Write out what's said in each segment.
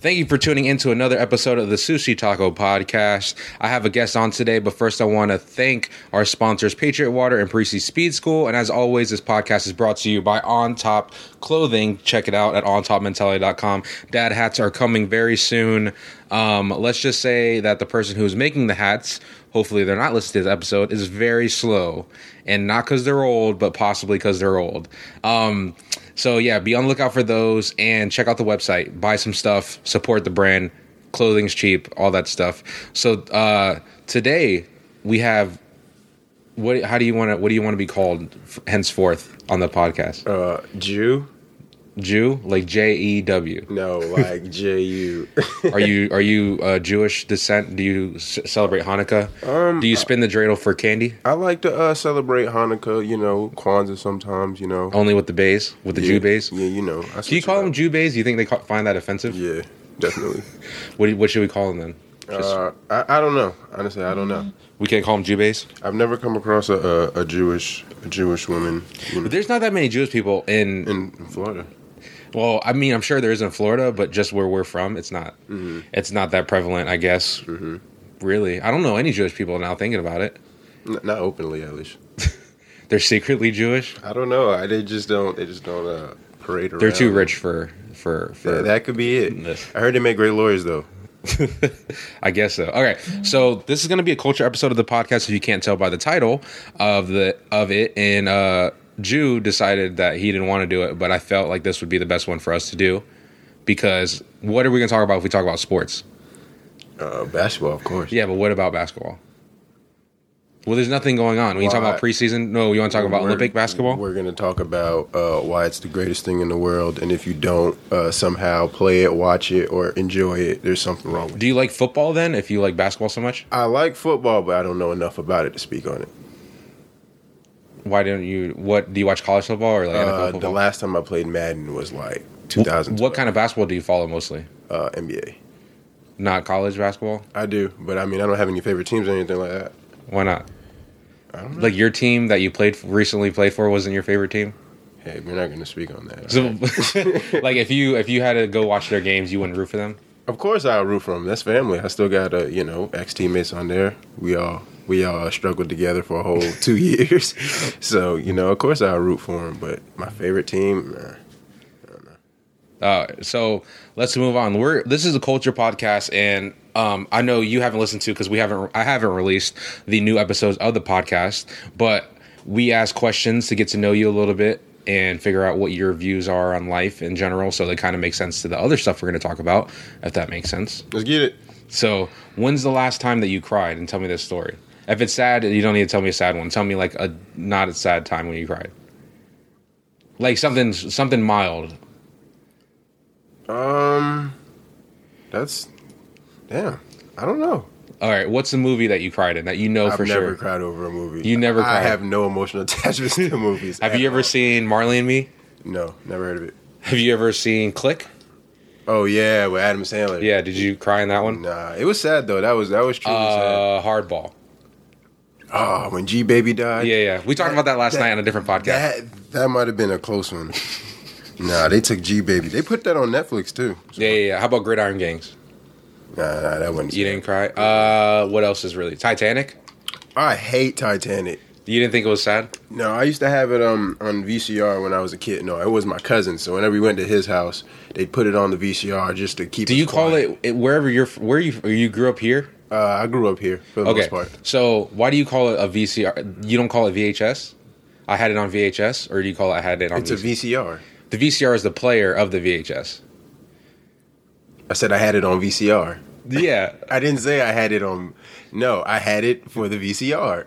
Thank you for tuning into another episode of the Sushi Taco Podcast. I have a guest on today, but first I want to thank our sponsors, Patriot Water and Parisi Speed School. And as always, this podcast is brought to you by On Top Clothing. Check it out at ontopmentality.com. Dad hats are coming very soon. Um, let's just say that the person who's making the hats, hopefully they're not to this episode, is very slow. And not because they're old, but possibly because they're old. Um, so yeah, be on the lookout for those and check out the website. Buy some stuff, support the brand. Clothing's cheap, all that stuff. So uh, today we have what? How do you want to? What do you want to be called henceforth on the podcast? Uh, Jew? Jew, like J E W. No, like J U. Are you are you uh, Jewish descent? Do you s- celebrate Hanukkah? Um, do you spin the dreidel for candy? I like to uh, celebrate Hanukkah. You know, Kwanzaa sometimes. You know, Only with the bays, with the yeah, Jew bays. Yeah, you know. I Do you call them Jew bays? Do you think they ca- find that offensive? Yeah, definitely. What what should we call them then? Just- uh, I, I don't know. Honestly, I don't know. we can't call them Jew bays. I've never come across a, a, a Jewish a Jewish woman you know, there's not that many Jewish people in. in Florida. Well, I mean, I'm sure there is in Florida, but just where we're from, it's not. It's not that prevalent, I guess. Really, I don't know any Jewish people now. Thinking about it, N- not openly, at least. they're secretly Jewish. I don't know. I, they just don't. They just don't uh, parade around. They're too rich for for for. Yeah, that could be it. This. I heard they make great lawyers though. I guess so. Okay, so this is going to be a culture episode of the podcast. If you can't tell by the title of the of it, and uh, Jew decided that he didn't want to do it, but I felt like this would be the best one for us to do because what are we going to talk about if we talk about sports? Uh, basketball, of course. Yeah, but what about basketball? Well, there's nothing going on. When you talk about preseason, no, you want to talk about Olympic basketball? We're going to talk about uh, why it's the greatest thing in the world, and if you don't uh, somehow play it, watch it, or enjoy it, there's something wrong with it. Do you like football then? If you like basketball so much, I like football, but I don't know enough about it to speak on it. Why don't you? What do you watch college football or like NFL Uh, the last time I played Madden was like 2000. what kind of basketball do you follow mostly? uh, NBA? Not college basketball. I do, but I mean, I don't have any favorite teams or anything like that. Why not? I don't know. Like your team that you played recently played for wasn't your favorite team. Hey, we're not going to speak on that. So, like if you if you had to go watch their games, you wouldn't root for them. Of course, I'll root for them. That's family. I still got uh, you know ex teammates on there. We all we all struggled together for a whole two years. So you know, of course, I'll root for them. But my favorite team, nah. Uh, so let's move on. We're this is a culture podcast, and um, I know you haven't listened to because we haven't. I haven't released the new episodes of the podcast, but we ask questions to get to know you a little bit and figure out what your views are on life in general, so they kind of make sense to the other stuff we're going to talk about, if that makes sense. let's get it. So, when's the last time that you cried? And tell me this story. If it's sad, you don't need to tell me a sad one. Tell me like a not a sad time when you cried, like something something mild. Um, that's damn. I don't know. All right, what's the movie that you cried in that you know I've for sure? I've never cried over a movie. You never I cried? have no emotional attachments to movies. Have you ever all. seen Marley and Me? No, never heard of it. Have you ever seen Click? Oh yeah, with Adam Sandler. Yeah, did you cry in that one? Nah, it was sad though. That was that was truly sad. Uh, Hardball. Oh, when G Baby died. Yeah, yeah. We talked about that last that- night on a different podcast. That that might have been a close one. nah, they took G Baby. They put that on Netflix too. So- yeah, yeah, yeah. How about Gridiron Gangs? Nah, nah, that wasn't. You didn't cry. Uh, what else is really Titanic? I hate Titanic. You didn't think it was sad? No, I used to have it um, on VCR when I was a kid. No, it was my cousin. So whenever we went to his house, they put it on the VCR just to keep. Do you call quiet. it, it wherever you're? Where you you grew up here? Uh, I grew up here for the Okay. most part. So why do you call it a VCR? You don't call it VHS? I had it on VHS, or do you call it I had it on? VHS? It's a VCR? VCR. The VCR is the player of the VHS. I said I had it on VCR. Yeah. I didn't say I had it on. No, I had it for the VCR.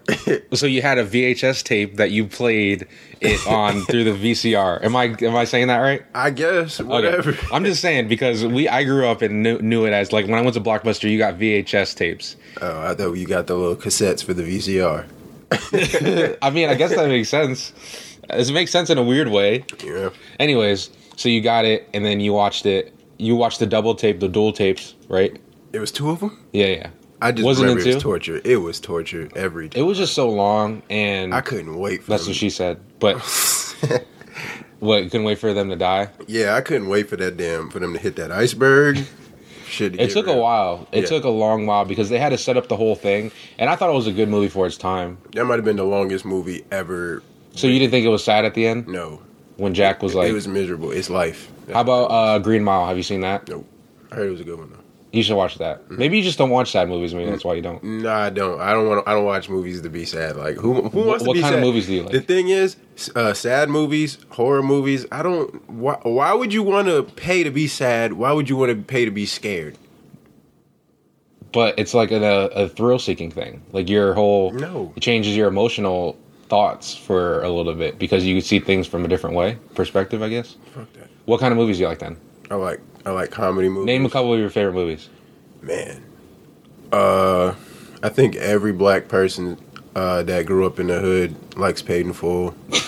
So you had a VHS tape that you played it on through the VCR. Am I am I saying that right? I guess whatever. Okay. I'm just saying because we I grew up and knew, knew it as like when I went to Blockbuster, you got VHS tapes. Oh, I thought you got the little cassettes for the VCR. I mean, I guess that makes sense. It makes sense in a weird way. Yeah. Anyways, so you got it and then you watched it. You watched the double tape, the dual tapes, right? It was two of them. Yeah, yeah. I just Wasn't remember it it was torture. It was torture every It was just so long and I couldn't wait for that's them. what she said. But what, you couldn't wait for them to die? Yeah, I couldn't wait for that damn for them to hit that iceberg. shit. To It took a while. It Yeah. took a long while because they had to set up the whole thing, and I thought it was a good movie for its time. That might have been the longest movie ever. So you didn't think it was sad at the end No, when Jack was like, it was miserable. It's life. "How about uh, Green Mile? Have you seen that? Nope. I heard it was a good one though. You should watch that. Mm-hmm. Maybe you just don't watch sad movies. Maybe that's why you don't. No, I don't. I don't want. I don't watch movies to be sad. Like who? Who wants what to be kind of sad? movies do you like? The thing is, uh, sad movies, horror movies. I don't. Why, why would you want to pay to be sad? Why would you want to pay to be scared? But it's like a, a thrill seeking thing. Like your whole No. it changes your emotional thoughts for a little bit because you see things from a different way perspective. I guess. Fuck that. What kind of movies do you like then? I like. I like comedy movies. Name a couple of your favorite movies. Man. Uh, I think every black person uh, that grew up in the hood likes Paid in Full.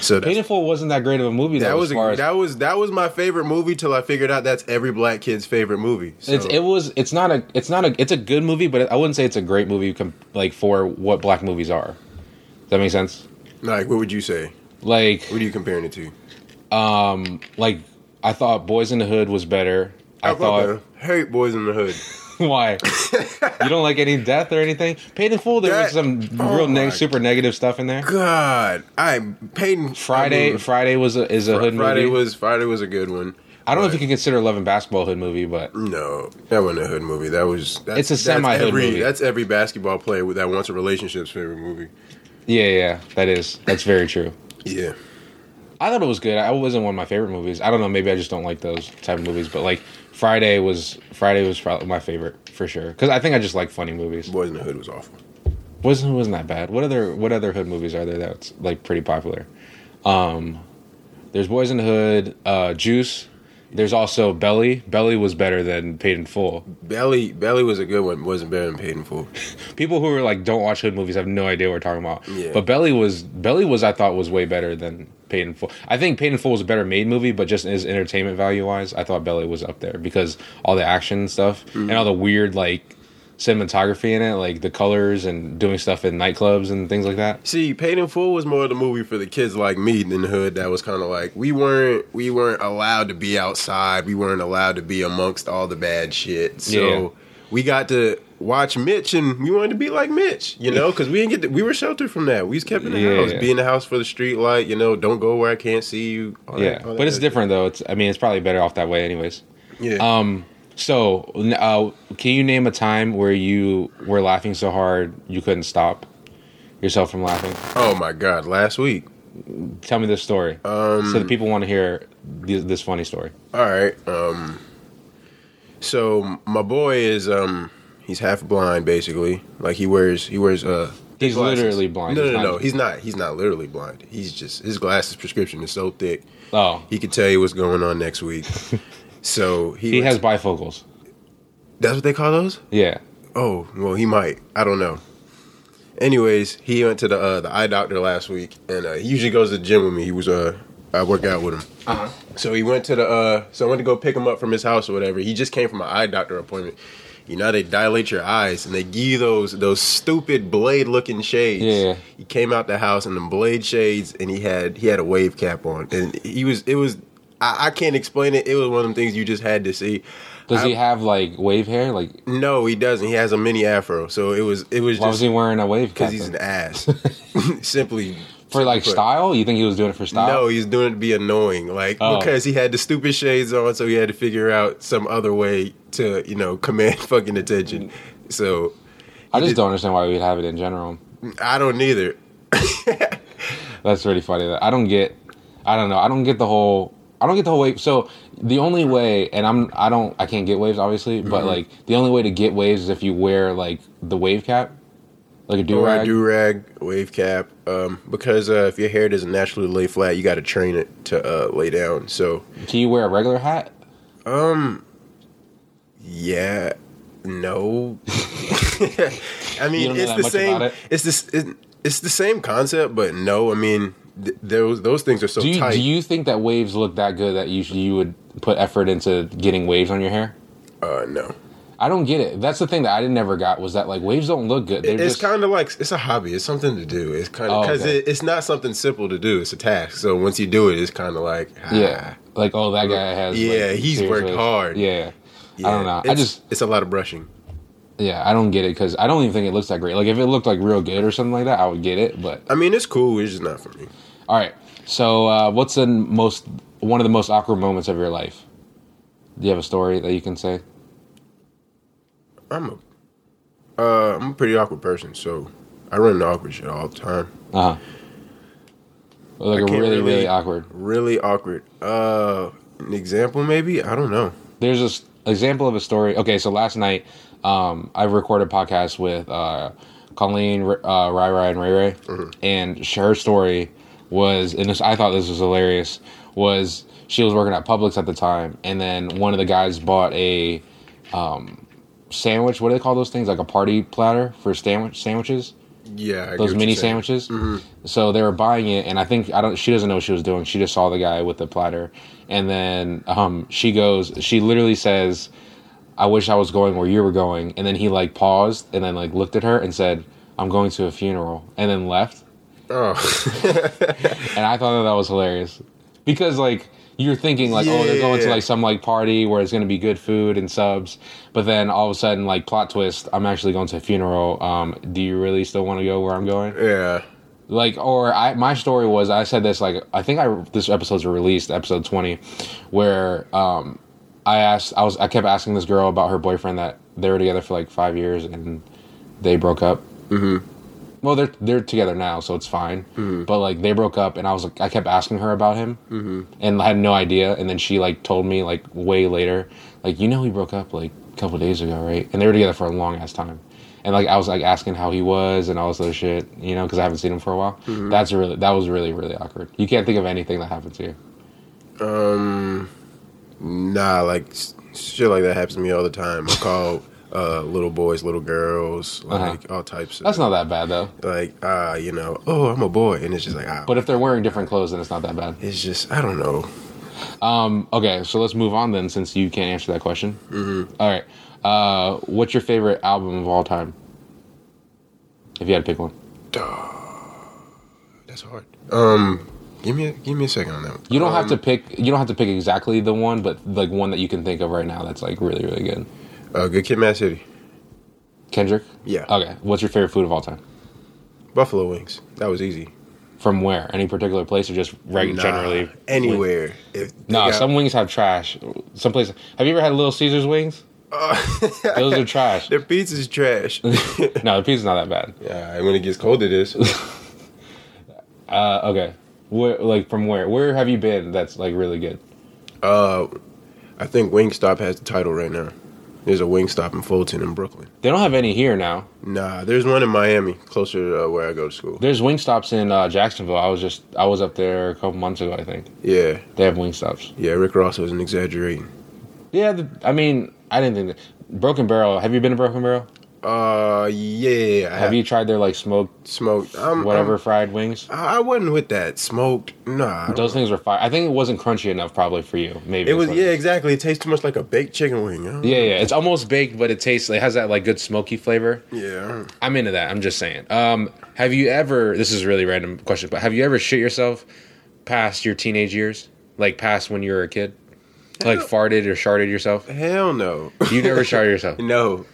So Paid in Full wasn't that great of a movie. that though, was a, as, that was that was my favorite movie till I figured out that's every black kid's favorite movie. So, It's it was it's not a it's not a it's a good movie, but I wouldn't say it's a great movie like for what black movies are. Does that make sense? like what would you say? Like What are you comparing it to? um like I thought Boys in the Hood was better. I, I thought fucking hate Boys in the Hood. why you don't like any death or anything. Paid in full. There That- was some oh real neg- super negative stuff in there. God, I Peyton Friday I mean, Friday was a is a hood Friday movie. was Friday was a good one. I don't know if you can consider Love and Basketball a hood movie, but No, that wasn't a hood movie. That was that's, It's a semi-hood movie. That's every basketball player that wants a relationship's favorite movie. yeah, yeah, that is that's very true. Yeah, I thought it was good. I wasn't one of my favorite movies. I don't know. Maybe I just don't like those type of movies. But like Friday was Friday was probably my favorite for sure because I think I just like funny movies. Boys in the Hood was awful. wasn't wasn't that bad. What other what other hood movies are there that's like pretty popular? Um, there's Boys in the Hood, uh, Juice. There's also Belly. Belly was better than Paid in Full. Belly Belly was a good one. Wasn't better than Paid in Full. People who are like don't watch hood movies have no idea what we're talking about. Yeah. But Belly was Belly was I thought was way better than Paid in Full. I think Paid in Full was a better made movie, but just as entertainment value wise, I thought Belly was up there because all the action and stuff mm-hmm. and all the weird like cinematography in it, like the colors and doing stuff in nightclubs and things like that. See, Paid in Full was more of the movie for the kids like me in the hood. That was kind of like we weren't we weren't allowed to be outside. We weren't allowed to be amongst all the bad shit. So Yeah. we got to watch Mitch, and we wanted to be like Mitch, you know, because we didn't get to, we were sheltered from that. We was kept in the Yeah. house, be in the house for the street light. You know, don't go where I can't see you. Yeah, that but it's different though. It's I mean it's probably better off that way, anyways. Yeah. Um, so uh, can you name a time where you were laughing so hard you couldn't stop yourself from laughing? oh my God! Last week. Tell me this story, Um, so the people want to hear this, this funny story. All right. Um so my boy is um he's half blind basically. Like he wears he wears uh He's glasses. literally blind. No, He's no, no. He's not he's not literally blind. He's just his glasses prescription is so thick. Oh, He could tell you what's going on next week. so he, he has bifocals. That's what they call those? Yeah. Oh, well, he might. I don't know. Anyways, he went to the uh, the eye doctor last week, and uh, he usually goes to the gym with me. He was uh, I work out with him. Uh-huh. So he went to the uh, so I went to go pick him up from his house or whatever. He just came from an eye doctor appointment. You know they dilate your eyes and they give you those those stupid blade looking shades. Yeah. He came out the house in the blade shades, and he had he had a wave cap on, and he was it was. I, I can't explain it. It was one of them things you just had to see. Does I- he have like wave hair? Like, No, he doesn't. He has a mini afro, so it was it was why was he wearing a wave because he's an ass. Simply for like style? You think he was doing it for style? No, he's doing it to be annoying, like Oh. because he had the stupid shades on, so he had to figure out some other way to you know command fucking attention. So I just did- don't understand why we'd have it in general. I don't either. That's really funny. That I don't get. I don't know. I don't get the whole. I don't get the whole wave. So the only way, and I'm, I don't, I can't get waves, obviously. But Mm-hmm. like the only way to get waves is if you wear like the wave cap, like a do rag. do rag, wave cap, um, because uh, if your hair doesn't naturally lay flat, you got to train it to uh, lay down. So Can you wear a regular hat? Um. Yeah. No. I mean, it's the same. it? It's this. It, it's the same concept, but no. I mean, th- those those things are so Do you tight. do you think that waves look that good that you you would put effort into getting waves on your hair? uh, no. I don't get it. That's the thing that I never got was that like waves don't look good. They're It's just kind of like it's a hobby. It's something to do. It's kind Oh, of because okay. it, it's not something simple to do. It's a task. So once you do it, it's kind of like ah. yeah, like oh that guy has Yeah, like, he's worked waves. hard. Yeah, Yeah, I don't know. I just it's a lot of brushing. Yeah, I don't get it because I don't even think it looks that great. Like if it looked like real good or something like that, I would get it. But I mean, it's cool. It's just not for me. all right, so uh, what's the most one of the most awkward moments of your life? Do you have a story that you can say? I'm a, uh, I'm a pretty awkward person, so I run into awkward shit all the time. Uh huh. Like a can't really, really awkward. Really awkward. Uh, an example maybe? I don't know. There's this example of a story. Okay, so last night, um, I recorded a podcast with uh, Colleen, uh, Rai Rai, and Ray Ray, and sh- her story was, and this, I thought this was hilarious. Was she was working at Publix at the time, and then one of the guys bought a um, sandwich. What do they call those things? Like a party platter for sandwich sandwiches Yeah, I those mini sandwiches. So they were buying it, and I think I don't. She doesn't know what she was doing. She just saw the guy with the platter, and then um, she goes. She literally says, "I wish I was going where you were going." And then he like paused and then like looked at her and said, "I'm going to a funeral," and then left. Oh, And I thought that, that was hilarious because like you're thinking like, oh, they're going to like some like party where it's going to be good food and subs, but then all of a sudden like plot twist, I'm actually going to a funeral. Um, do you really still want to go where I'm going? yeah. like or I my story was I said this like I think I this episode's released episode 20 where um I asked I was I kept asking this girl about her boyfriend that they were together for like 5 years and they broke up. Mhm. Well, they're they're together now, so it's fine. But like they broke up, and I was like, I kept asking her about him, mm-hmm. and I had no idea. And then she like told me like way later, like you know he broke up like a couple days ago, right? And they were together for a long ass time. And like I was like asking how he was and all this other shit, you know, because I haven't seen him for a while. That's really that was really really awkward. You can't think of anything that happened to you. Um, nah, like shit like that happens to me all the time. I call uh little boys, little girls, like all types of. Uh-huh. That's not that bad though. like uh, you know, oh, I'm a boy, and it's just like, ah, But if they're wearing different clothes, then it's not that bad. it's just I don't know. Um, okay, so let's move on then, since you can't answer that question. Mm-hmm. All right, uh, what's your favorite album of all time? If you had to pick one, That's hard. Um, give me a, give me a second on that one. you don't have Um, to pick. You don't have to pick exactly the one, but like one that you can think of right now that's like really really good. Uh, Good Kid, Mad City, Kendrick. Yeah. Okay, what's your favorite food of all time? Buffalo Wings. That was easy. From where? Any particular place or just reg- Nah, generally? anywhere. If No, got- some wings have trash. Some place. Have you ever had Little Caesars wings? Those are trash. their pizza's trash. No, the pizza's not that bad. yeah, and when it gets cold, it is. Uh, okay, where, like from where? Where have you been? That's like really good. Uh, I think Wingstop has the title right now. There's a Wingstop in Fulton in Brooklyn. They don't have any here now. Nah, there's one in Miami, closer to uh, where I go to school. There's Wingstops in uh, Jacksonville. I was just I was up there a couple months ago. I think Yeah, they have Wingstops. yeah. Rick Ross wasn't exaggerating. Yeah, the, I mean I didn't think that. Broken Barrel. Have you been to Broken Barrel? Uh, yeah. I Have you tried their like smoked smoked? Um, whatever um, fried wings? I I wasn't with that smoked. Nah, Those things were fire. I think it wasn't crunchy enough probably for you. Maybe It was yeah, exactly. It tastes too much like a baked chicken wing. Yeah, yeah. It's almost baked, but it tastes. Like it has that like good smoky flavor. yeah. I'm into that. I'm just saying. Um, have you ever? This is a really random question, but have you ever shit yourself past your teenage years, like past when you were a kid, like farted or sharted yourself? Hell no. You never sharted yourself, no,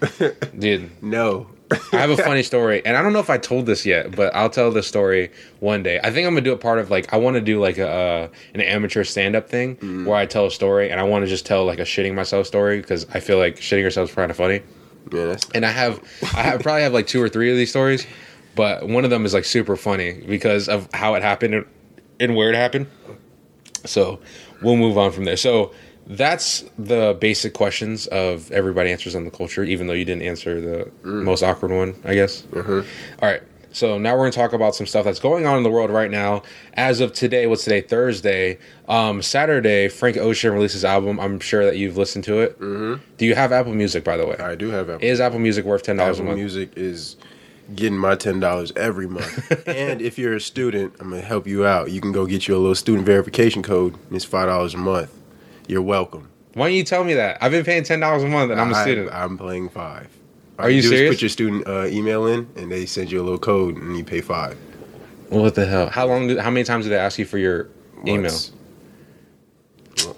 dude. no. I have a funny story, and I don't know if I told this yet, but I'll tell this story one day. I think I'm gonna do a part of like I want to do like a uh, an amateur stand up thing where I tell a story, and I want to just tell like a shitting myself story because I feel like shitting yourself is kind of funny. Yeah, and I have I have probably have like two or three of these stories, but one of them is like super funny because of how it happened and, and where it happened. So we'll move on from there. So that's the basic questions of everybody answers on the culture, even though you didn't answer the most awkward one, I guess. All right. So now we're going to talk about some stuff that's going on in the world right now. As of today, what's today? Thursday. Um, Saturday, Frank Ocean releases album. I'm sure that you've listened to it. Mm-hmm. Do you have Apple Music, by the way? I do have Apple. Is Apple Music worth ten dollars a Apple month? Music is getting my ten dollars every month. and if you're a student, I'm gonna help you out. You can go get you a little student verification code, and it's five dollars a month. You're welcome. Why don't you tell me that? I've been paying ten dollars a month and I'm a I- student. I'm paying five. All Are you do is serious? Put your student uh, email in, and they send you a little code, and you pay five. what the hell? How long? Do, how many times do they ask you for your email? Once.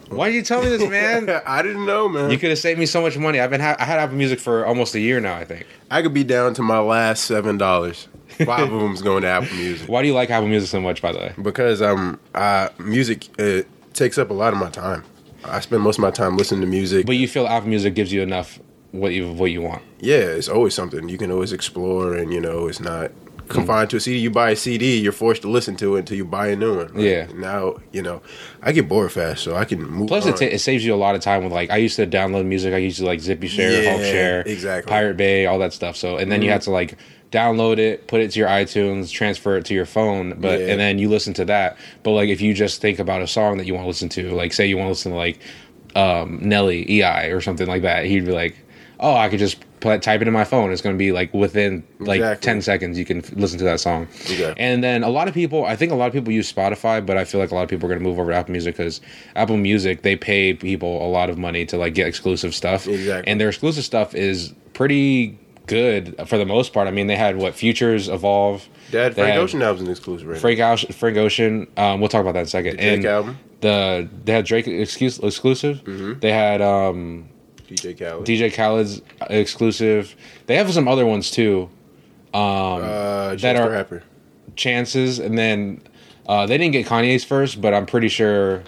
Why did you tell me this, man? I didn't know, man. You could have saved me so much money. I've been ha- I had Apple Music for almost a year now. I think. I could be down to my last seven dollars. Five of them's going to Apple Music Why do you like Apple Music so much? By the way, because um, uh, music it takes up a lot of my time. I spend most of my time listening to music. but you feel Apple Music gives you enough what you what you want. yeah, it's always something you can always explore, and you know, it's not confined to a CD. You buy a CD, you're forced to listen to it until you buy a new one. Like, Yeah. Now, you know, I get bored fast, so I can move. Plus, on. it, ta- it saves you a lot of time with like I used to download music. I used to like Zippy Share, Yeah, Hulk Share, exactly. Pirate Bay, all that stuff. So and then you mm-hmm. had to like download it, put it to your iTunes, transfer it to your phone, but Yeah. and then you listen to that. But like if you just think about a song that you want to listen to, like say you want to listen to like um, Nelly EI or something like that, he'd be like, "Oh, I could just put, type it in my phone. It's going to be like within like Exactly. ten seconds. You can f- listen to that song." Exactly. And then a lot of people, I think a lot of people use Spotify, but I feel like a lot of people are going to move over to Apple Music because Apple Music they pay people a lot of money to like get exclusive stuff, Exactly. and their exclusive stuff is pretty good for the most part. I mean, they had what Futures Evolve. They Frank had Ocean album's an exclusive. Right Frank Ocean, Frank Ocean. Um, we'll talk about that in a second. The Drake and album? the they had Drake excuse, exclusive. Mm-hmm. They had um. DJ Khaled. DJ Khaled's exclusive. They have some other ones too. uh, that are- rapper. chances, and then uh, they didn't get Kanye's first, but I'm pretty sure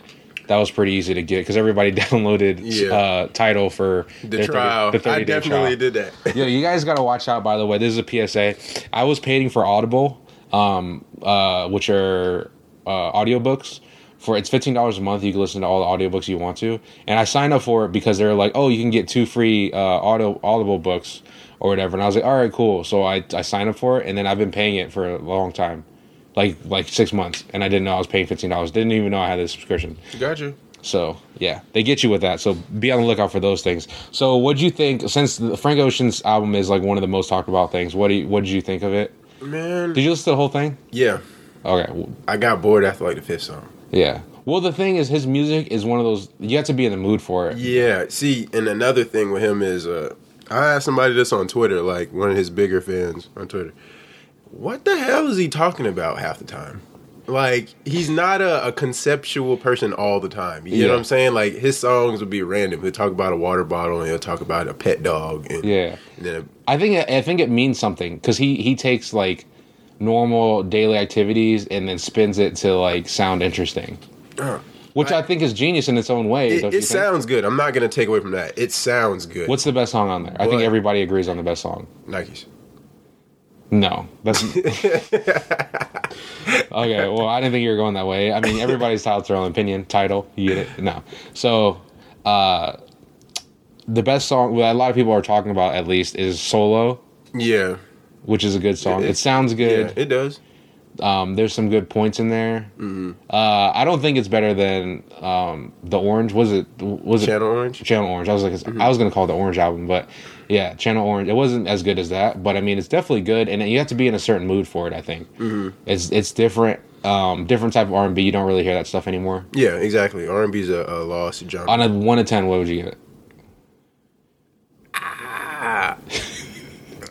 that was pretty easy to get because everybody downloaded Yeah. uh, Tidal for The their 30 trial. the 30 I definitely trial. did that. Yo, you guys got to watch out. By the way, this is a PSA. I was paying for Audible, um, uh, which are uh, audiobooks. For it's fifteen dollars a month, you can listen to all the audiobooks you want to. And I signed up for it because they were like, "Oh, you can get two free uh, audio Audible books or whatever." And I was like, "All right, cool." So I I signed up for it, and then I've been paying it for a long time, like like six months, and I didn't know I was paying fifteen dollars. Didn't even know I had this subscription. Got you. So yeah, they get you with that. So be on the lookout for those things. So what do you think? Since the Frank Ocean's album is like one of the most talked about things, what do you, what did you think of it? Man. Did you listen to the whole thing? Yeah. Okay, I got bored after like the fifth song. yeah. Well, the thing is, his music is one of those you have to be in the mood for it. Yeah. See, and another thing with him is, uh, I asked somebody this on Twitter, like one of his bigger fans on Twitter. What the hell is he talking about half the time? Like he's not a, a conceptual person all the time. You know what I'm saying? Like his songs would be random. He'll talk about a water bottle and he'll talk about a pet dog. And, Yeah. And then I think I think it means something because he he takes like normal daily activities and then spins it to like sound interesting, uh, which I, think is genius in its own way. it, it sounds good. I'm not gonna take away from that. It sounds good. What's the best song on there? I think everybody agrees on the best song. Nikes? No, that's okay. Well, I didn't think you were going that way. I mean, everybody's titled their own opinion. Title, you get it? No. So, uh, the best song well, a lot of people are talking about at least is "Solo," Yeah. which is a good song. It- It, sounds Yeah, good. it does. Um, there's some good points in there. Mm-hmm. Uh, I don't think it's better than um, the Orange. Was it? Was it Channel Orange. Channel Orange. I was like, Mm-hmm. I was gonna call it the Orange album, but yeah, Channel Orange. It wasn't as good as that, but I mean, it's definitely good, and you have to be in a certain mood for it. I think Mm-hmm. it's it's different, um, different type of R and B. You don't really hear that stuff anymore. Yeah, exactly. R and B's a, a lost genre. On a one to ten, what would you give it?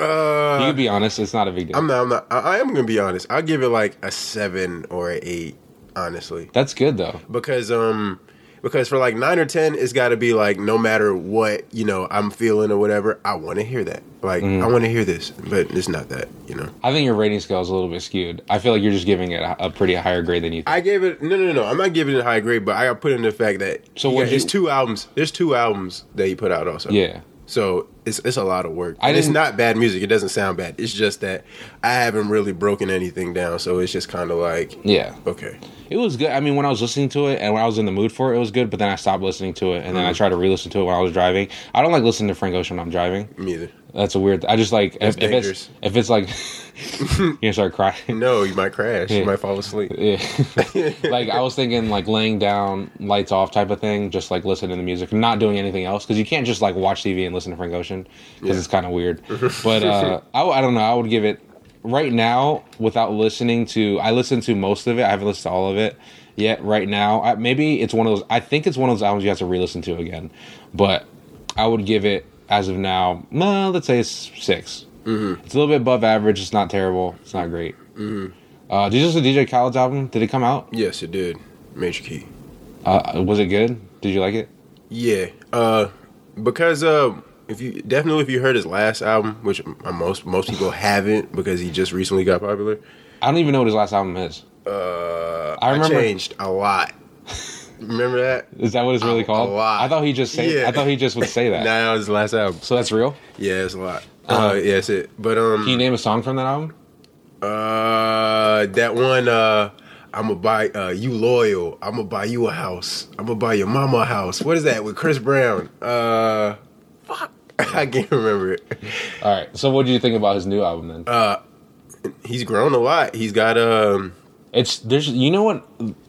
Uh, you can be honest. It's not a big deal. I'm not. I'm not. I, I am gonna be honest. I'll give it like a seven or an eight, honestly, That's good though. because um, because for like nine or ten, it's got to be like no matter what you know I'm feeling or whatever, I want to hear that. Like Mm. I want to hear this, but it's not that. You know. I think your rating scale is a little bit skewed. I feel like you're just giving it a, a pretty higher grade than you. think. I gave it no, no, no. I'm not giving it a high grade, but I got put in the fact that So he what'd got- you- it's two albums. There's two albums that he put out also. yeah. So it's it's a lot of work. I And it's didn't- bad music. It doesn't sound bad. It's just that I haven't really broken anything down. So it's just kind of like Yeah. okay. It was good. I mean, when I was listening to it and when I was in the mood for it, it was good. But then I stopped listening to it, and then I mm-hmm. tried to re-listen to it when I was driving. I don't like listening to Frank Ocean when I'm driving. Me either. That's a weird. I just like if, if it's if it's like you start crying. No, you might crash. Yeah. You might fall asleep. Yeah, like I was thinking, like laying down, lights off type of thing, just like listening to music, not doing anything else, because you can't just like watch TV and listen to Frank Ocean, because Yeah. it's kind of weird. But uh, I, I don't know. I would give it right now without listening to. I listened to most of it. I haven't listened to all of it yet. Right now, I, maybe it's one of those. I think it's one of those albums you have to re-listen to again. But I would give it as of now. Well, let's say it's 6 Mm-hmm. It's a little bit above average. It's not terrible. It's not great. Uh, did you listen to DJ Khaled's album? Did it come out? Yes, it did. Major key. Uh, was it good? Did you like it? Yeah, uh, because uh, if you definitely if you heard his last album, which most most people haven't because he just recently got popular. I don't even know what his last album is. Uh, I I, remember- changed a lot. Remember that? Is that what it's really A- a lot. I thought he just say. Yeah. I thought he just would say Nah, that. that was his last album. So that's real. Yeah, it's a lot. Uh-huh. Uh, yeah, that's it. But um, Can you name a song from that album? Uh, that one. Uh, I'm gonna buy uh, you loyal. I'm gonna buy you a house. I'm gonna buy your mama a house. What is that with Chris Brown? Uh, fuck, I can't remember it. All right. So what do you think about his new album then? Uh, he's grown a lot. He's got um. It's there's you know what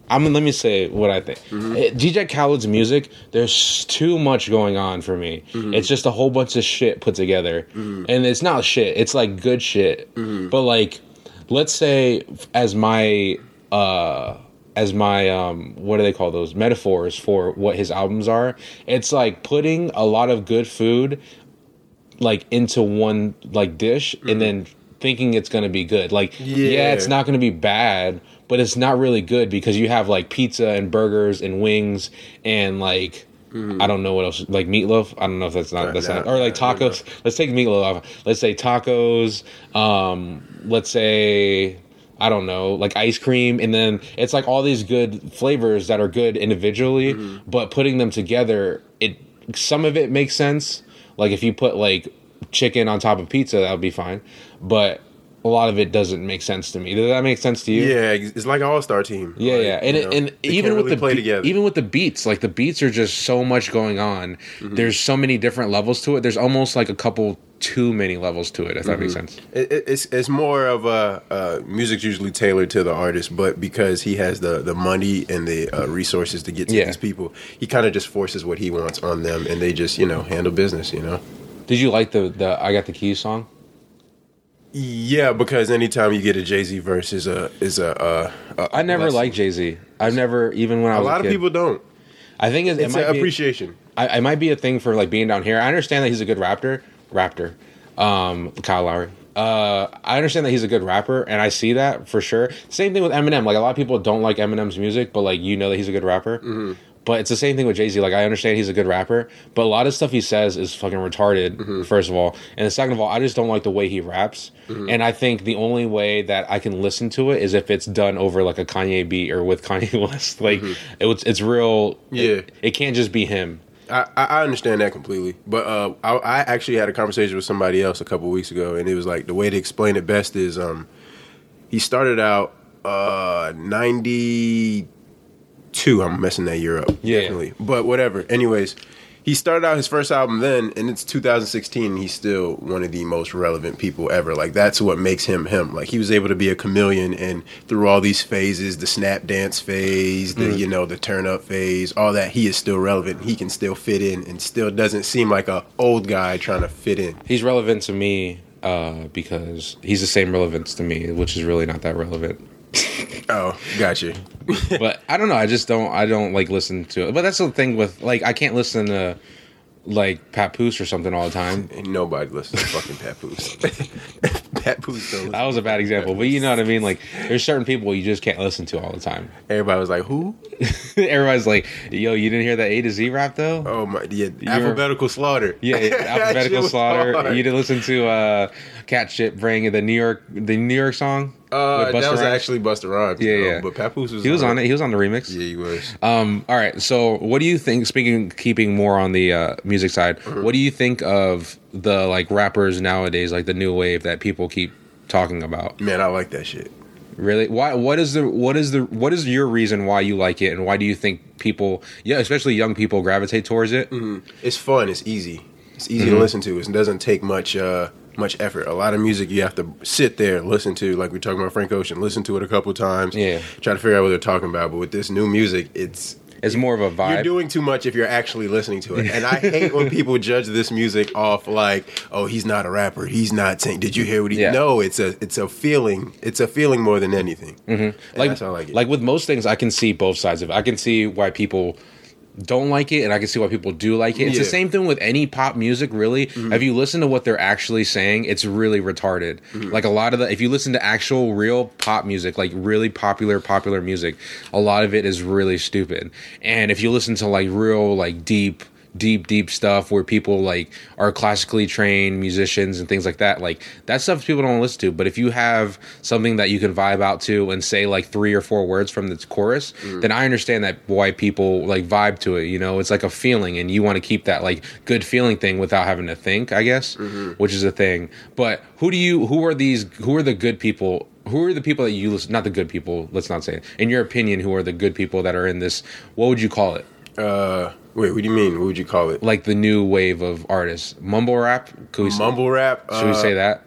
I mean. Let me say what I think. Eh, DJ Khaled's music, there's too much going on for me. It's just a whole bunch of shit put together, and it's not shit. It's like good shit. But like, let's say as my uh as my um what do they call those metaphors for what his albums are? It's like putting a lot of good food like into one like dish and then thinking it's going to be good. Like yeah. Yeah. it's not going to be bad, but it's not really good because you have like pizza and burgers and wings and like I don't know what else like meatloaf. I don't know if that's not that's not or like tacos. Let's take meatloaf off. Let's say tacos um let's say I don't know, like ice cream, and then it's like all these good flavors that are good individually, but putting them together, it some of it makes sense. Like if you put like chicken on top of pizza, that would be fine, but a lot of it doesn't make sense to me. Does that make sense to you? Yeah, it's like an all star team. Yeah, Like, yeah, and it, and even can't with the play be- together. even with the beats, like the beats are just so much going on. Mm-hmm. There's so many different levels to it. There's almost like a couple too many levels to it. If that makes Mm-hmm. sense. It, it- it's it's more of a uh, music's usually tailored to the artist, but because he has the the money and the uh, resources to get to Yeah. these people, he kind of just forces what he wants on them, and they just you know handle business. You know. Did you like the the I got the keys song? Yeah, because anytime you get a Jay Z verse is a is a. Uh, a I never liked Jay Z. I've never even when I A was a lot a of people don't. I think it, it It's might an be, appreciation. I, it might be a thing for like being down here. I understand that he's a good rapper, raptor, um, Kyle Lowry. Uh, I understand that he's a good rapper, and I see that for sure. Same thing with Eminem. Like a lot of people don't like Eminem's music, but like you know that he's a good rapper. Mm-hmm. But it's the same thing with Jay Z. Like I understand he's a good rapper, but a lot of stuff he says is fucking retarded. Mm-hmm. First of all, and second of all, I just don't like the way he raps. Mm-hmm. And I think the only way that I can listen to it is if it's done over like a Kanye beat or with Kanye West. Like it's it's real. Mm-hmm. Yeah. it, it can't just be him. I, I I understand that completely, but uh, I, I actually had a conversation with somebody else a couple weeks ago, and it was like the way to explain it best is um, he started out uh, ninety two. I'm messing that year up, Yeah. definitely, but whatever. Anyways, he started out his first album then, and it's 2016. And he's still one of the most relevant people ever. Like that's what makes him him. Like he was able to be a chameleon, and through all these phases, the snap dance phase, the you know the turn up phase, all that, he is still relevant. He can still fit in, and still doesn't seem like a old guy trying to fit in. He's relevant to me uh, because he's the same relevance to me, which is really not that relevant. Oh, gotcha. but I don't know. I just don't. I don't like listen to it. But that's the thing with like I can't listen to like Papoose or something all the time. Ain't nobody listens to fucking Papoose. Papoose. That was a bad example, but you know what I mean. Like there's certain people you just can't listen to all the time. Everybody was like, "Who? Everybody's like, "Yo, you didn't hear that A to Z rap though?" Oh my, yeah, alphabetical slaughter. Yeah, yeah, alphabetical slaughter. hard. You didn't listen to uh, Cat Shit bring the New York the New York song. Uh, that was Rhymes? actually Busta Rhymes. Yeah, yeah. But Papoose was. He was on it. He was on the remix. Yeah, he was. Um, all right. So, what do you think? Speaking, keeping more on the uh, music side, Mm-hmm. what do you think of the like rappers nowadays, like the new wave that people keep talking about? Man, I like that shit. Really? Why? What is the? What is the? What is your reason why you like it, and why do you think people, yeah, especially young people, gravitate towards it? It's fun. It's easy. It's easy Mm-hmm. to listen to. It doesn't take much uh, much effort. A lot of music you have to sit there listen to. Like we talking about Frank Ocean, listen to it a couple times. Yeah. Try to figure out what they're talking about. But with this new music, it's It's more of a vibe. You're doing too much if you're actually listening to it. And I hate when people judge this music off like, oh, he's not a rapper. He's not saying. Did you hear what he? Yeah. No, it's a it's a feeling. It's a feeling more than anything. Mm-hmm. like that's how I like it. like with most things, I can see both sides of it. I can see why people don't like it, and I can see why people do like it. It's the same thing with any pop music, really. Mm-hmm. If you listen to what they're actually saying, it's really retarded. Mm-hmm. Like a lot of the, if you listen to actual real pop music, like really popular, popular music, a lot of it is really stupid. And if you listen to like real, like deep, deep deep stuff where people like are classically trained musicians and things like that like that stuff people don't listen to. But if you have something that you can vibe out to and say like three or four words from the chorus then i understand that why people like vibe to it you know? It's like a feeling and you want to keep that like good feeling thing without having to think i guess which is a thing. But who do you who are these who are the good people who are the people that you listen not the good people let's not say it in your opinion who are the good people that are in this what would you call it? Uh, wait, what do you mean? What would you call it? like the new wave of artists. Mumble rap? Could we, Mumble rap? should we say that?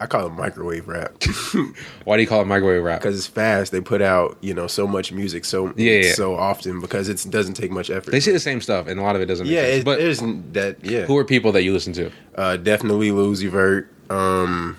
I call it microwave rap Why do you call it microwave rap? because it's fast. They put out you know so much music so Yeah, yeah. so often because it doesn't take much effort. They say the same stuff, and a lot of it doesn't. Make yeah, sense. it, but there's that. Yeah, who are people that you listen to? uh, definitely Lil Uzi Vert. Um,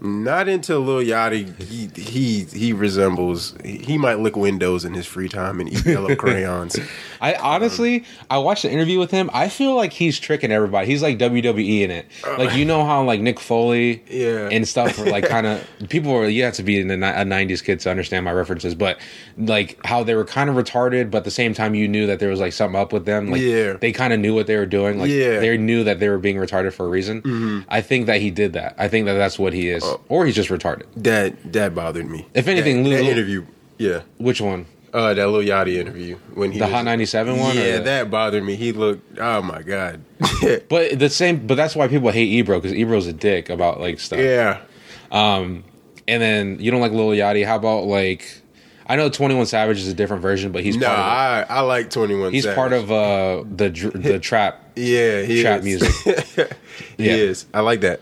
not into Lil Yachty. He he he resembles. He, might lick windows in his free time and eat yellow crayons. I honestly, I watched the interview with him. I feel like he's tricking everybody. He's like WWE in it. Uh. Like you know how like Mick Foley, Yeah. and stuff. Were like kind of people were. You have to be in the, a '90s kid to understand my references, but like how they were kind of retarded, but at the same time you knew that there was like something up with them. Like Yeah. they kind of knew what they were doing. Like Yeah. they knew that they were being retarded for a reason. Mm-hmm. I think that he did that. I think that that's what he is, or he's just retarded. That that bothered me. If anything, that, Lil- that interview. Yeah, Which one? uh, that Lil Yachty interview when he The was- Hot 97 one? or Yeah, that bothered me. He looked. Oh my god. But the same, but that's why people hate Ebro because Ebro's a dick about like stuff. yeah. Um, And then you don't like Lil Yachty. How about like, I know Twenty One Savage is a different version, but he's No, part of I I like Twenty One. he's part of uh the the trap. yeah he trap is. music. he is. I like that.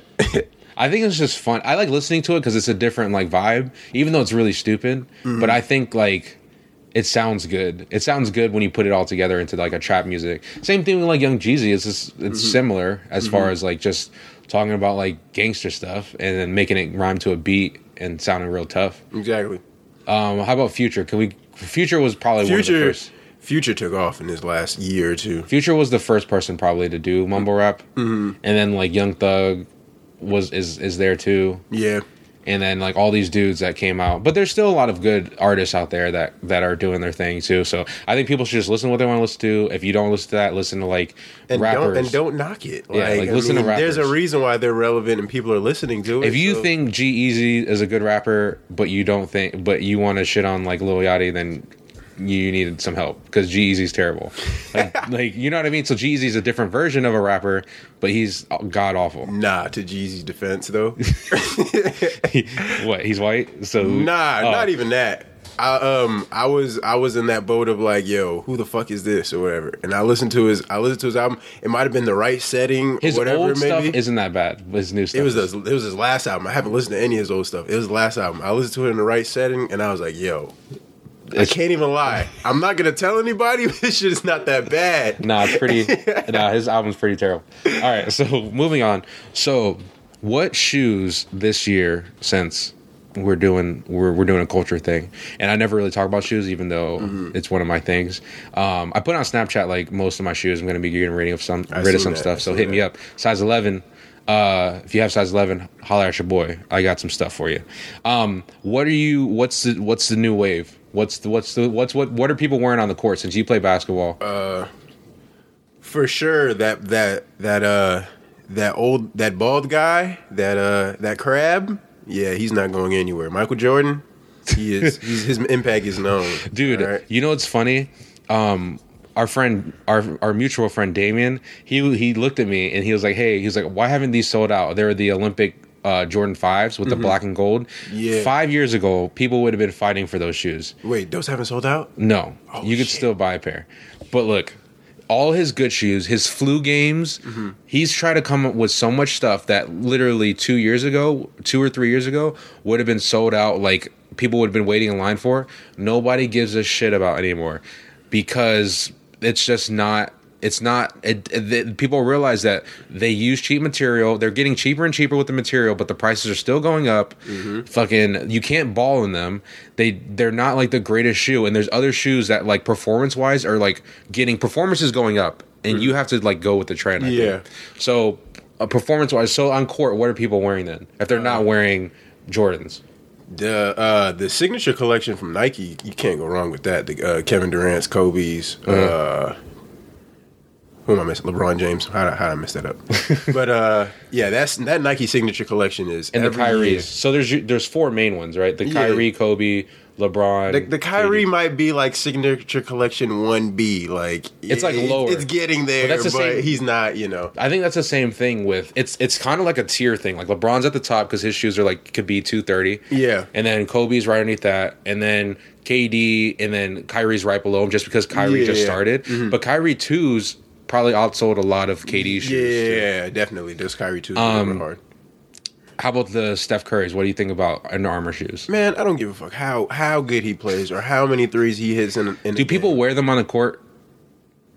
I think it's just fun. I like listening to it because it's a different like vibe, even though it's really stupid. Mm-hmm. But I think like it sounds good. It sounds good when you put it all together into like a trap music. Same thing with like Young Jeezy. It's just, it's Mm-hmm. similar as far as like just talking about like gangster stuff and then making it rhyme to a beat and sounding real tough. exactly. Um, how about Future? Can we? Future was probably one of the Future first. Future took off in his last year or two. Future was the first person probably to do mumble rap, Mm-hmm. and then like Young Thug was is is there too. Yeah. and then like all these dudes that came out. But there's still a lot of good artists out there that that are doing their thing too. So I think people should just listen to what they want to listen to. If you don't listen to that, listen to like And rappers. don't and don't knock it. Yeah, like, I listen to There's a reason why they're relevant and people are listening to it. if you so- think G-Eazy is a good rapper, but you don't think, but you want to shit on like Lil Yachty, then you needed some help because G-Eazy's terrible. Like, like you know what I mean. So G-Eazy's a different version of a rapper, but he's god awful. Nah, to Jeezy's defense though. what? He's white. So nah, Oh. not even that. I um I was I was in that boat of like, yo, who the fuck is this or whatever. And I listened to his I listened to his album. It might have been the right setting, His whatever old it may stuff isn't that bad. His new stuff. it was his, it was his last album. I haven't listened to any of his old stuff. It was his last album. I listened to it in the right setting, and I was like, "Yo, I can't even lie. I'm not gonna tell anybody. This shit is not that bad." Nah, it's pretty. nah, his album's pretty terrible. All right, so moving on. So, what shoes this year since we're doing we're we're doing a culture thing, and I never really talk about shoes, even though Mm-hmm. it's one of my things. Um, I put on Snapchat like most of my shoes. I'm going to be getting rid of some I rid of some that, stuff. So hit me up. Size 11. Uh, if you have size 11, holler at your boy. I got some stuff for you. Um, what are you? What's the what's the new wave? What's the what's the what's what what are people wearing on the court since you play basketball? Uh, For sure, that that that uh that old that bald guy that uh that crab. Yeah, he's not going anywhere. Michael Jordan. He is. he's, his impact is known, dude right? you know what's funny um our friend our our mutual friend damien he he looked at me and he was like hey he was like why haven't these sold out they're the olympic uh, Jordan fives with the black and gold. Mm-hmm. Yeah. Five years ago, people would have been fighting for those shoes. Wait, those haven't sold out. No, Oh, you could shit. still buy a pair. But look, all his good shoes, his flu games, Mm-hmm. he's tried to come up with so much stuff that literally two years ago, two or three years ago, would have been sold out. Like people would have been waiting in line for. Nobody gives a shit about anymore because it's just not It's not. It, it, people realize that they use cheap material. They're getting cheaper and cheaper with the material, but the prices are still going up. Fucking, you can't ball in them. They they're not like the greatest shoe. And there's other shoes that like performance wise are like getting performances going up, and you have to like go with the trend. I Yeah. Think. So, uh, performance wise, so on court, what are people wearing then? If they're not wearing Jordans, The uh, the signature collection from Nike, you can't go wrong with that. The uh, Kevin Durant's, Kobe's. Uh, who am I missing? LeBron James. How did, how did I mess that up? but uh, yeah, that's that Nike signature collection is and the year. So there's there's four main ones, right? The Yeah. Kyrie, Kobe, LeBron. The, the Kyrie KD. might be like signature collection one B. Like It's, like, it- lower. It's getting there, But that's but, the same- he's not. You know. I think that's the same thing with it's it's kind of like a tier thing. Like LeBron's at the top because his shoes are like could be two thirty. Yeah. and then Kobe's right underneath that, and then KD, and then Kyrie's right below him just because Kyrie just Yeah. started. But Kyrie twos probably outsold a lot of KD shoes. too. Yeah, definitely. Those Kyrie too. Um, hard. How about the Steph Curry's? What do you think about Under Armour shoes? Man, I don't give a fuck how how good he plays or how many threes he hits in. in Do people wear them on the court?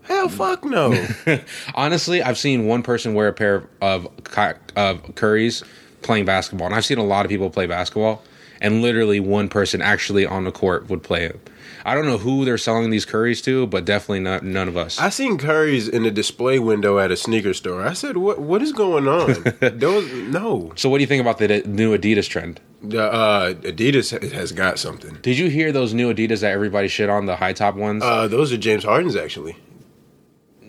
Hell, fuck no. Honestly, I've seen one person wear a pair of Ky- of Curry's playing basketball, and I've seen a lot of people play basketball, and literally one person actually on the court would play it. I don't know who they're selling these Currys to, but definitely not none of us. I seen Curry's in the display window at a sneaker store. I said, "What? What is going on?" Those no. so, what do you think about the new Adidas trend? The uh, Adidas ha- has got something. Did you hear those new Adidas that everybody shit on the high top ones? Uh, those are James Harden's actually.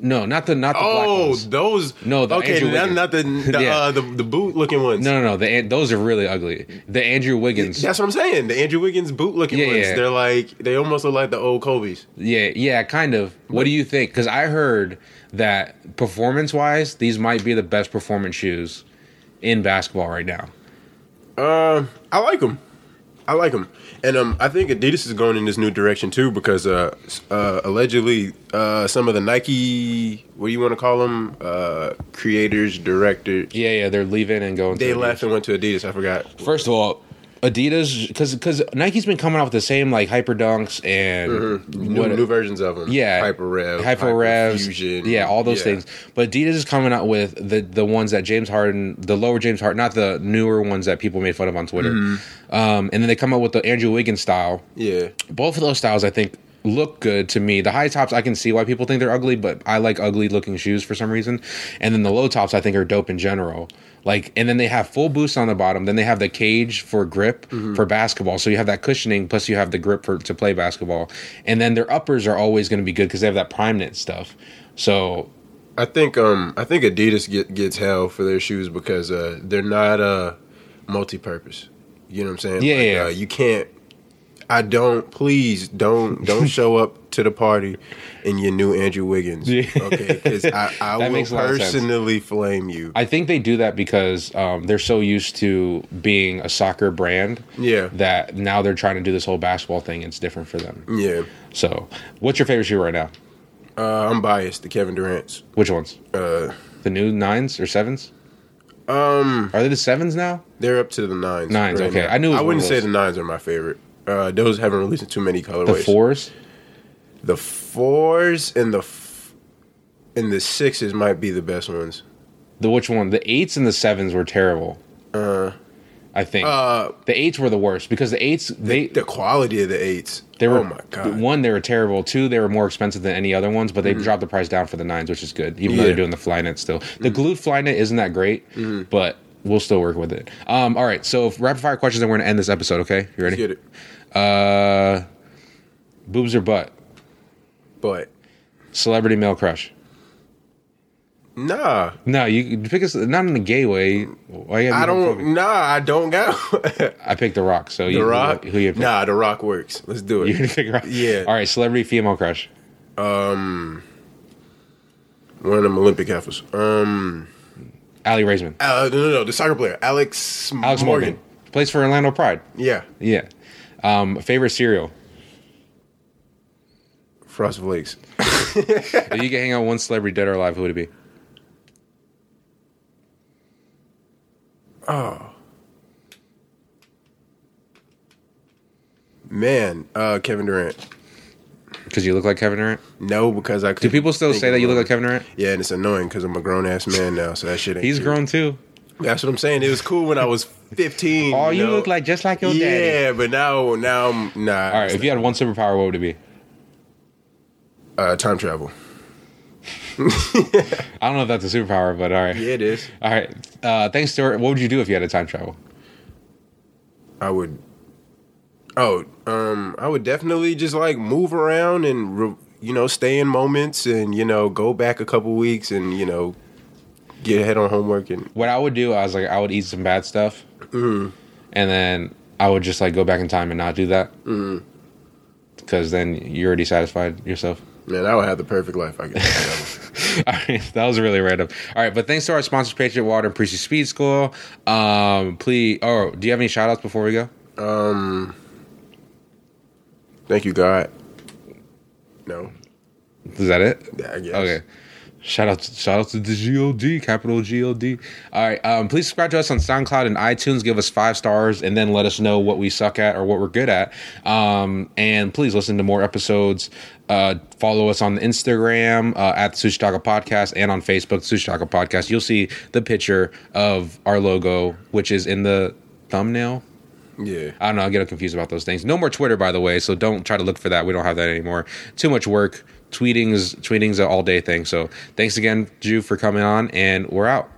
No, not the not the black Oh, ones. those. No, the okay, Andrew not, Wiggins. not the the, Yeah. uh, the the boot looking ones. No, no, no. The those are really ugly. The Andrew Wiggins. That's what I'm saying. The Andrew Wiggins boot looking Yeah, ones. yeah. They're like they almost look like the old Kobe's. Yeah, yeah, kind of. What do you think? Because I heard that performance wise, these might be the best performance shoes in basketball right now. Um, I like them. I like them, and um, I think Adidas is going in this new direction too because uh, uh allegedly, uh, some of the Nike, what do you want to call them, uh, creators, directors, Yeah, yeah, they're leaving and going. to they left and went to Adidas. I forgot. First of all, Adidas, because because Nike's been coming out with the same like hyper dunks and Mm-hmm. New, what- new versions of them. yeah, Hyper Rev, hyper revs, Fusion, yeah, all those yeah. things. But Adidas is coming out with the the ones that James Harden, the lower James Harden, not the newer ones that people made fun of on Twitter. Mm-hmm. Um, and then they come out with the Andrew Wiggins style. Yeah, both of those styles I think look good to me. The high tops I can see why people think they're ugly, but I like ugly looking shoes for some reason. And then the low tops I think are dope in general. Like and then they have full boost on the bottom. Then they have the cage for grip for basketball. So you have that cushioning plus you have the grip for to play basketball. And then their uppers are always going to be good because they have that prime knit stuff. So I think um I think Adidas get, gets hell for their shoes because uh they're not uh multi-purpose. You know what I'm saying? Yeah, yeah. Uh, you can't. I don't. Please don't don't show up to the party in your new Andrew Wiggins. Yeah. Okay, because I, I will makes a lot of sense. personally flame you. I think they do that because um, they're so used to being a soccer brand Yeah. that now they're trying to do this whole basketball thing. It's different for them. Yeah. So, what's your favorite shoe right now? Uh, I'm biased. The Kevin Durant's. Which ones? Uh, The new nines or sevens? um, Are they the sevens now? they're up to the nines. Nines, okay. I knew it was I wouldn't say the nines are my favorite. Uh, those haven't released too many colorways. The fours? The fours and the f- and the sixes might be the best ones. The which one? The eights and the sevens were terrible. Uh, I think uh, the eights were the worst because the eights they the quality of the eights. they were oh my god. one they were terrible. Two they were more expensive than any other ones, but they dropped the price down for the nines, which is good. Even though they're doing the Flyknit still. The glued Flyknit isn't that great, but we'll still work with it. Um, all right, so rapid fire questions, and we're gonna end this episode. Okay, you ready? Get it, Uh, boobs or butt? but Celebrity male crush? nah, No, you you pick us not in a gay way. Why you I don't. Nah, I don't got I picked The Rock. So you, Rock. Who, who you pick? Nah, the Rock works. Let's do You it. gonna pick Rock? Yeah. All right. Celebrity female crush. Um, one of them Olympic heifers. Um, Aly Raisman. uh, no, no, no, the soccer player Alex Alex Morgan. Plays for Orlando Pride. Yeah, Yeah. Um, favorite cereal. Frosted Flakes. if you could hang out with one celebrity, dead or alive, who would it be? Oh. Man, uh, Kevin Durant. Because you look like Kevin Durant. No, because I. Do people still say that you look like Kevin Durant? Yeah, and it's annoying because I'm a grown ass man now, so that shit ain't. He's grown too. That's what I'm saying. It was cool when I was 15. Oh, you know? look like just like your daddy. Yeah, but now, now, I'm nah. All right, if you had one superpower, what would it be? uh, time travel. I don't know if that's a superpower, but all right. Yeah, it is. All right. Uh, thanks, Stuart. What would you do if you had a time travel? I would. Oh, um, I would definitely just like move around and re, you know stay in moments and you know go back a couple weeks and you know get ahead on homework and What I would do, I was like, I would eat some bad stuff, and then I would just like go back in time and not do that, because then you're already satisfied yourself. man, I would have the perfect life. I guess. All right, that was really random. All right, but thanks to our sponsors, Patriot Water and Precy Speed School. Um, please, oh, do you have any shout outs before we go? um, thank you, God. No, Is that it? Yeah, I guess. Okay. Shout out, to, shout out to the God, capital God. All right. Um, please subscribe to us on SoundCloud and iTunes. Give us five stars, and then let us know what we suck at or what we're good at. Um, and please listen to more episodes. Uh, follow us on Instagram uh, at the Sushi Taco Podcast and on Facebook, Sushi Taco Podcast. You'll see the picture of our logo, which is in the thumbnail. Yeah. I don't know. I get confused about those things. No more Twitter, by the way. So don't try to look for that. We don't have that anymore. Too much work. Tweeting's tweeting's an all day thing. So thanks again, Ju, for coming on, and we're out.